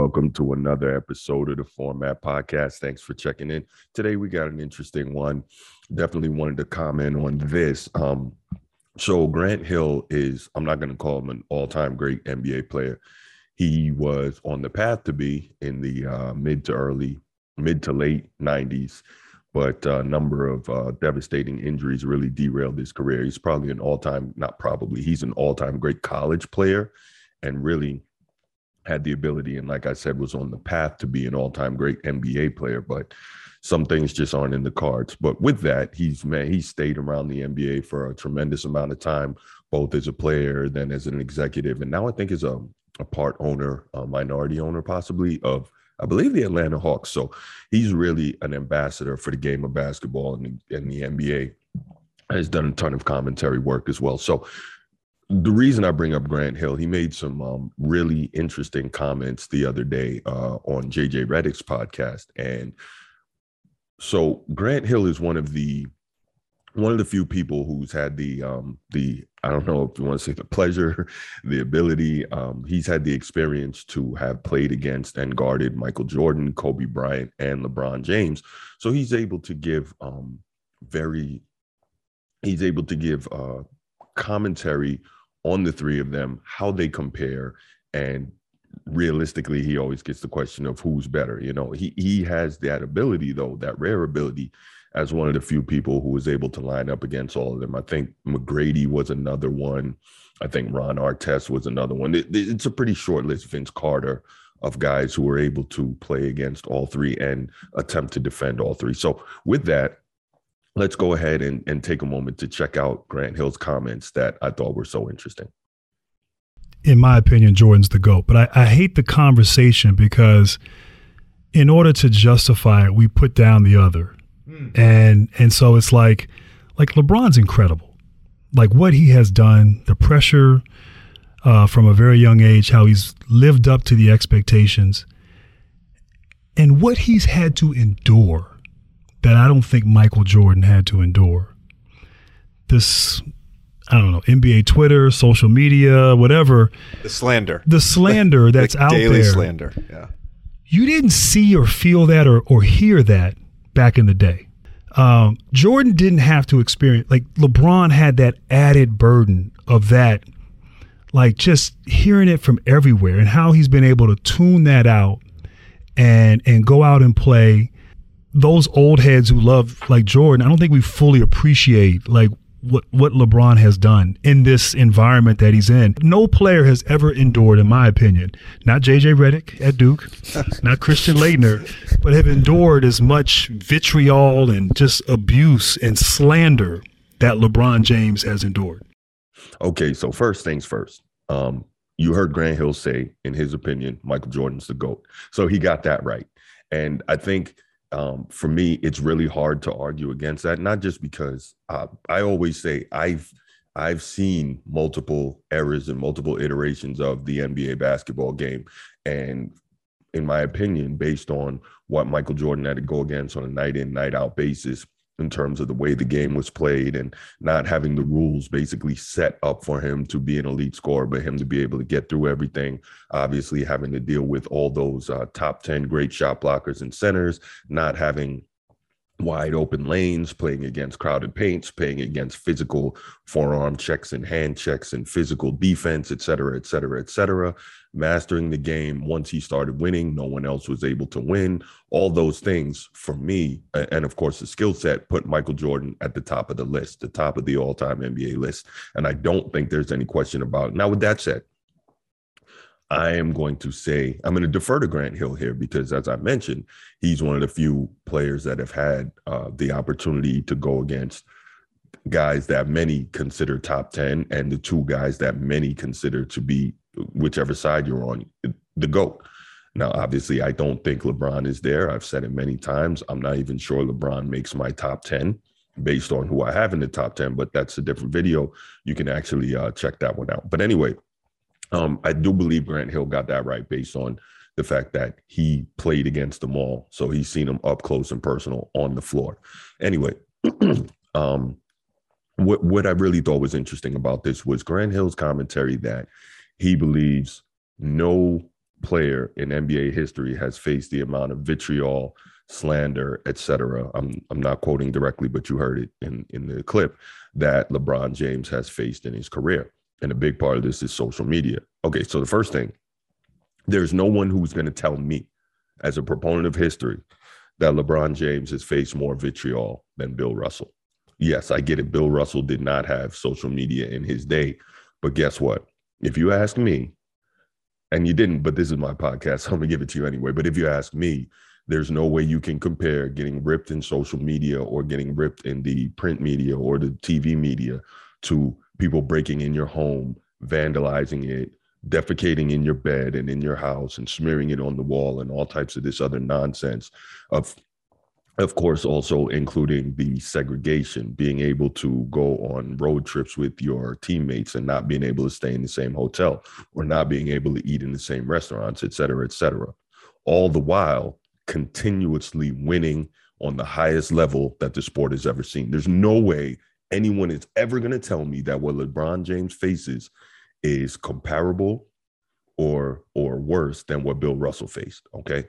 welcome to another episode of the Format Podcast. Thanks for checking in. Today we got an interesting one. Definitely wanted to comment on this. Um, so Grant Hill is, I'm not going to call him an all-time great NBA player. He was on the path to be in the uh, mid to early, mid to late 90s, but a number of uh, devastating injuries really derailed his career. He's probably an all-time, not probably, he's an all-time great college player, and really had the ability and like I said was on the path to be an all-time great NBA player but some things just aren't in the cards. But with that he's man he stayed around the NBA for a tremendous amount of time both as a player then as an executive and now I think as a, a part owner a minority owner possibly of I believe the Atlanta Hawks. So he's really an ambassador for the game of basketball and the, and the NBA has done a ton of commentary work as well. So the reason I bring up Grant Hill, he made some um, really interesting comments the other day uh, on JJ Redick's podcast, and so Grant Hill is one of the one of the few people who's had the um, the I don't know if you want to say the pleasure, the ability. Um, he's had the experience to have played against and guarded Michael Jordan, Kobe Bryant, and LeBron James, so he's able to give um, very he's able to give uh, commentary on the three of them, how they compare, and realistically, he always gets the question of who's better. You know, he he has that ability though, that rare ability, as one of the few people who was able to line up against all of them. I think McGrady was another one. I think Ron Artest was another one. It, it's a pretty short list. Vince Carter of guys who were able to play against all three and attempt to defend all three. So with that, let's go ahead and, and take a moment to check out Grant Hill's comments that I thought were so interesting. In my opinion, Jordan's the GOAT, but I, I hate the conversation because in order to justify it, we put down the other. Mm. And and so it's like like LeBron's incredible. Like what he has done, the pressure uh, from a very young age, how he's lived up to the expectations, and what he's had to endure that I don't think Michael Jordan had to endure. This, I don't know, NBA Twitter, social media, whatever. The slander. The slander that's the out daily there. Daily slander. Yeah. You didn't see or feel that or, or hear that back in the day. Um, Jordan didn't have to experience, like, LeBron had that added burden of that, like, just hearing it from everywhere and how he's been able to tune that out and and go out and play those old heads who love like Jordan, I don't think we fully appreciate like what what LeBron has done in this environment that he's in. No player has ever endured, in my opinion, not JJ Redick at Duke, not Christian Laettner, but have endured as much vitriol and just abuse and slander that LeBron James has endured. Okay, so first things first. Um, you heard Grant Hill say, in his opinion, Michael Jordan's the GOAT. So he got that right. And I think um, for me, it's really hard to argue against that. Not just because uh, I always say I've I've seen multiple errors and multiple iterations of the NBA basketball game, and in my opinion, based on what Michael Jordan had to go against on a night in night out basis, in terms of the way the game was played and not having the rules basically set up for him to be an elite scorer, but him to be able to get through everything. Obviously, having to deal with all those uh, top 10 great shot blockers and centers, not having wide open lanes, playing against crowded paints, playing against physical forearm checks and hand checks and physical defense, et cetera, et cetera, et cetera. Mastering the game. Once he started winning, no one else was able to win. All those things for me, and of course the skill set, put Michael Jordan at the top of the list, the top of the all-time NBA list. And I don't think there's any question about it. Now, with that said, I am going to say I'm going to defer to Grant Hill here because, as I mentioned, he's one of the few players that have had uh, the opportunity to go against guys that many consider top 10 and the two guys that many consider to be whichever side you're on the GOAT. Now, obviously, I don't think LeBron is there. I've said it many times. I'm not even sure LeBron makes my top 10 based on who I have in the top 10, but that's a different video. You can actually uh, check that one out. But anyway, um, I do believe Grant Hill got that right based on the fact that he played against them all. So he's seen them up close and personal on the floor. Anyway, um, what, what I really thought was interesting about this was Grant Hill's commentary that he believes no player in NBA history has faced the amount of vitriol, slander, etc. I'm I'm not quoting directly, but you heard it in in the clip that LeBron James has faced in his career. And a big part of this is social media. Okay, so the first thing, there's no one who's going to tell me, as a proponent of history, that LeBron James has faced more vitriol than Bill Russell. Yes, I get it. Bill Russell did not have social media in his day. But guess what? If you ask me, and you didn't, but this is my podcast, so I'm gonna give it to you anyway. But if you ask me, there's no way you can compare getting ripped in social media or getting ripped in the print media or the TV media to people breaking in your home, vandalizing it, defecating in your bed and in your house and smearing it on the wall and all types of this other nonsense of of course also including the segregation being able to go on road trips with your teammates and not being able to stay in the same hotel or not being able to eat in the same restaurants et cetera et cetera. All the while continuously winning on the highest level that the sport has ever seen. There's no way anyone is ever going to tell me that what lebron james faces is comparable or or worse than what bill russell faced okay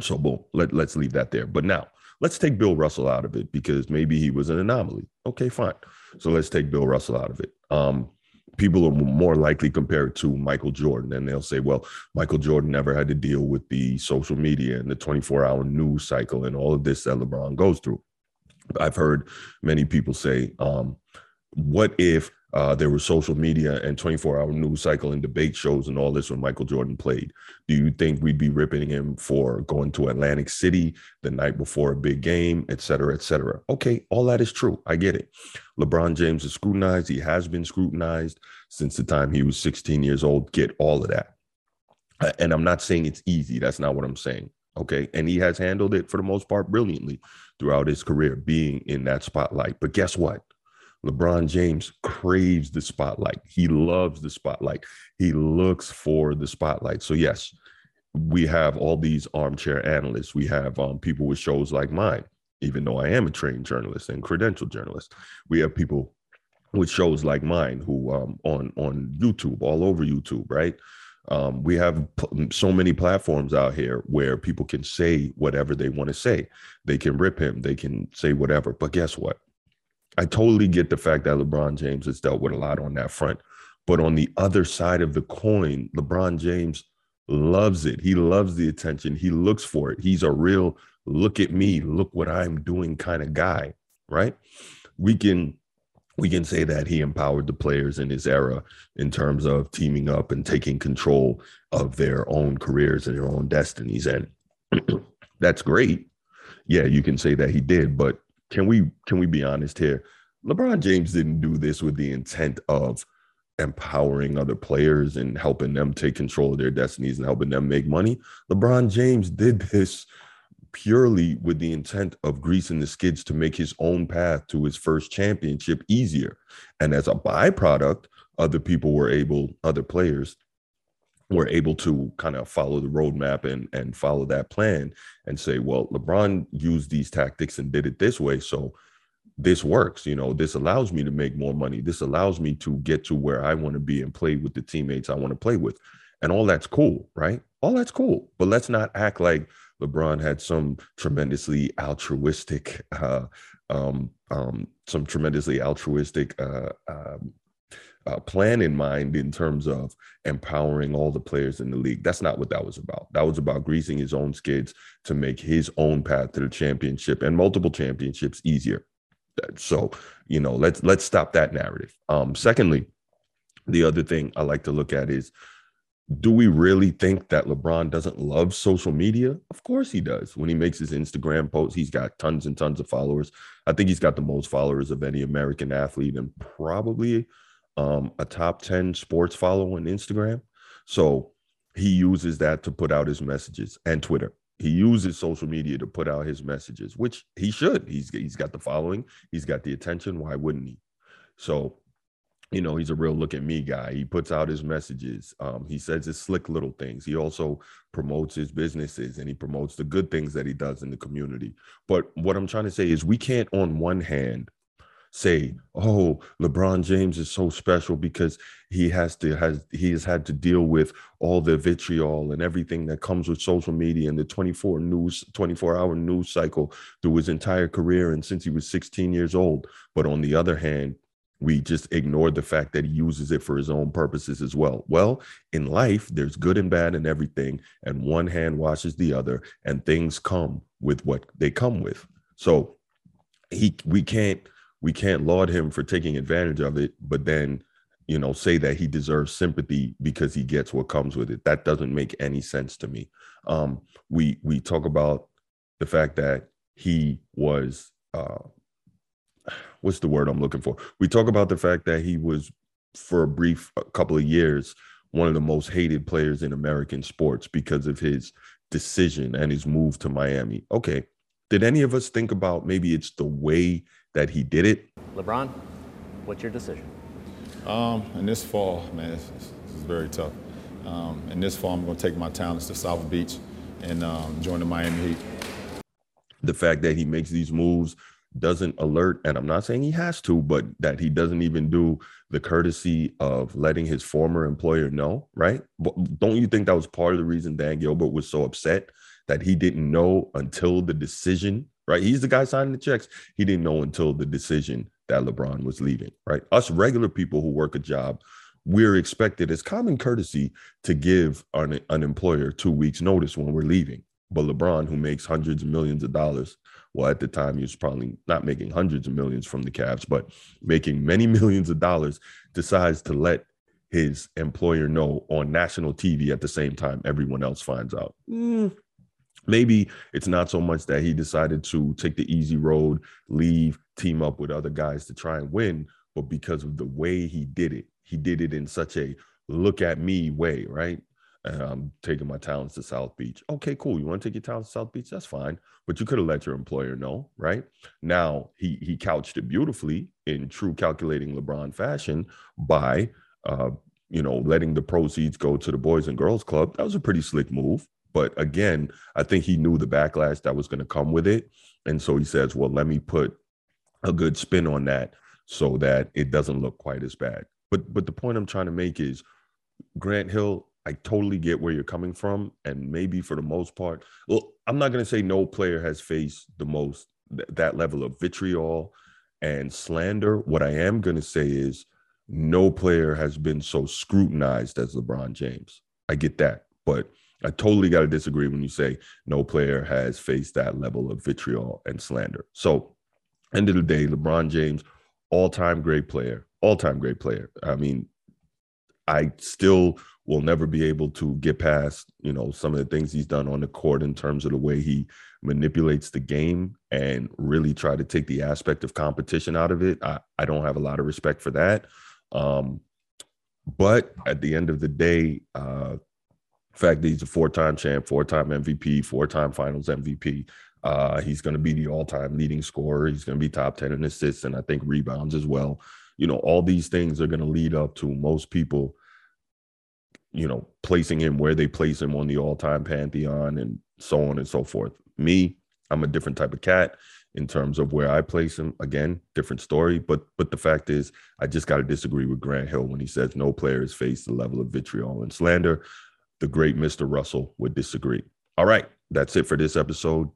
so boom, let, let's leave that there. But now let's take Bill Russell out of it because maybe he was an anomaly. Okay, fine. So let's take Bill Russell out of it. Um, people are more likely compared to Michael Jordan, and they'll say, well, Michael Jordan never had to deal with the social media and the 24 hour news cycle and all of this that LeBron goes through. I've heard many people say, um, what if uh, there was social media and 24 hour news cycle and debate shows and all this when Michael Jordan played. Do you think we'd be ripping him for going to Atlantic City the night before a big game, et cetera, et cetera? Okay, all that is true. I get it. LeBron James is scrutinized. He has been scrutinized since the time he was 16 years old. Get all of that. And I'm not saying it's easy. That's not what I'm saying. Okay. And he has handled it for the most part brilliantly throughout his career, being in that spotlight. But guess what? LeBron James craves the spotlight. He loves the spotlight. He looks for the spotlight. So, yes, we have all these armchair analysts. We have um, people with shows like mine, even though I am a trained journalist and credentialed journalist. We have people with shows like mine who um, on on YouTube, all over YouTube, right? Um, we have p- so many platforms out here where people can say whatever they want to say. They can rip him, they can say whatever. But guess what? I totally get the fact that LeBron James has dealt with a lot on that front. But on the other side of the coin, LeBron James loves it. He loves the attention. He looks for it. He's a real look at me, look what I'm doing kind of guy, right? We can we can say that he empowered the players in his era in terms of teaming up and taking control of their own careers and their own destinies and that's great. Yeah, you can say that he did, but can we can we be honest here? LeBron James didn't do this with the intent of empowering other players and helping them take control of their destinies and helping them make money. LeBron James did this purely with the intent of greasing the skids to make his own path to his first championship easier. And as a byproduct, other people were able, other players were able to kind of follow the roadmap and and follow that plan and say, well, LeBron used these tactics and did it this way, so this works. You know, this allows me to make more money. This allows me to get to where I want to be and play with the teammates I want to play with, and all that's cool, right? All that's cool, but let's not act like LeBron had some tremendously altruistic, uh, um, um, some tremendously altruistic uh, um, uh, plan in mind in terms of empowering all the players in the league. That's not what that was about. That was about greasing his own skids to make his own path to the championship and multiple championships easier. So, you know, let's let's stop that narrative. Um, secondly, the other thing I like to look at is do we really think that LeBron doesn't love social media? Of course he does. When he makes his Instagram posts, he's got tons and tons of followers. I think he's got the most followers of any American athlete and probably um, a top 10 sports follow on Instagram. So he uses that to put out his messages and Twitter. He uses social media to put out his messages, which he should. He's he's got the following, he's got the attention. Why wouldn't he? So, you know, he's a real look at me guy. He puts out his messages. Um, he says his slick little things. He also promotes his businesses and he promotes the good things that he does in the community. But what I'm trying to say is we can't on one hand say, "Oh, LeBron James is so special because he has to has he has had to deal with all the vitriol and everything that comes with social media and the 24 news 24 hour news cycle through his entire career and since he was 16 years old." But on the other hand, we just ignored the fact that he uses it for his own purposes as well. Well, in life, there's good and bad and everything, and one hand washes the other, and things come with what they come with. So he we can't we can't laud him for taking advantage of it, but then you know say that he deserves sympathy because he gets what comes with it. That doesn't make any sense to me. Um, we we talk about the fact that he was uh, what's the word I'm looking for? We talk about the fact that he was for a brief a couple of years one of the most hated players in American sports because of his decision and his move to Miami. Okay. Did any of us think about maybe it's the way that he did it? LeBron, what's your decision? Um, in this fall, man, it's, it's very tough. Um, in this fall, I'm going to take my talents to South Beach and um, join the Miami Heat. The fact that he makes these moves doesn't alert, and I'm not saying he has to, but that he doesn't even do the courtesy of letting his former employer know, right? But don't you think that was part of the reason Dan Gilbert was so upset that he didn't know until the decision, right? He's the guy signing the checks. He didn't know until the decision that LeBron was leaving, right? Us regular people who work a job, we're expected as common courtesy to give an, an employer two weeks notice when we're leaving. But LeBron, who makes hundreds of millions of dollars, well, at the time, he was probably not making hundreds of millions from the Cavs, but making many millions of dollars, decides to let his employer know on national TV at the same time everyone else finds out. Mm, maybe it's not so much that he decided to take the easy road, leave, team up with other guys to try and win, but because of the way he did it, he did it in such a look at me way, right? And I'm taking my talents to South Beach. Okay, cool. You want to take your talents to South Beach? That's fine. But you could have let your employer know, right? Now he he couched it beautifully in true calculating LeBron fashion by uh, you know, letting the proceeds go to the Boys and Girls Club. That was a pretty slick move. But again, I think he knew the backlash that was going to come with it. And so he says, well, let me put a good spin on that so that it doesn't look quite as bad. But but the point I'm trying to make is Grant Hill I totally get where you're coming from, and maybe for the most part, well, I'm not going to say no player has faced the most th- that level of vitriol and slander. What I am going to say is no player has been so scrutinized as LeBron James. I get that, but I totally got to disagree when you say no player has faced that level of vitriol and slander. So, end of the day, LeBron James, all-time great player, all-time great player. I mean, I still will never be able to get past, you know, some of the things he's done on the court in terms of the way he manipulates the game and really try to take the aspect of competition out of it. I, I don't have a lot of respect for that. Um, but at the end of the day, uh, fact that he's a four-time champ, four-time MVP, four-time Finals MVP. Uh, he's going to be the all-time leading scorer. He's going to be top ten in assists and I think rebounds as well. You know, all these things are going to lead up to most people you know, placing him where they place him on the all-time pantheon and so on and so forth. Me, I'm a different type of cat in terms of where I place him. Again, different story. But but the fact is, I just got to disagree with Grant Hill when he says no player has faced the level of vitriol and slander. The great Mr. Russell would disagree. All right, that's it for this episode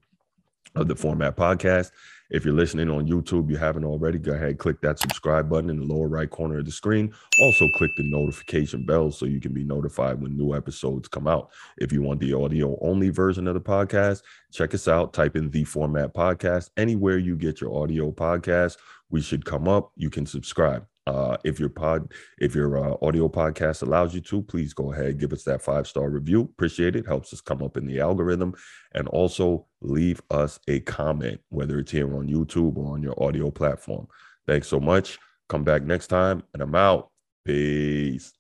of the Format Podcast. If you're listening on YouTube, you haven't already, go ahead, click that subscribe button in the lower right corner of the screen. Also, click the notification bell so you can be notified when new episodes come out. If you want the audio only version of the podcast, check us out. Type in the format podcast anywhere you get your audio podcast. We should come up. You can subscribe. Uh, if your pod, if your uh, audio podcast allows you to, please go ahead, give us that five star review. Appreciate it. Helps us come up in the algorithm. And also leave us a comment, whether it's here on YouTube or on your audio platform. Thanks so much. Come back next time, and I'm out. Peace.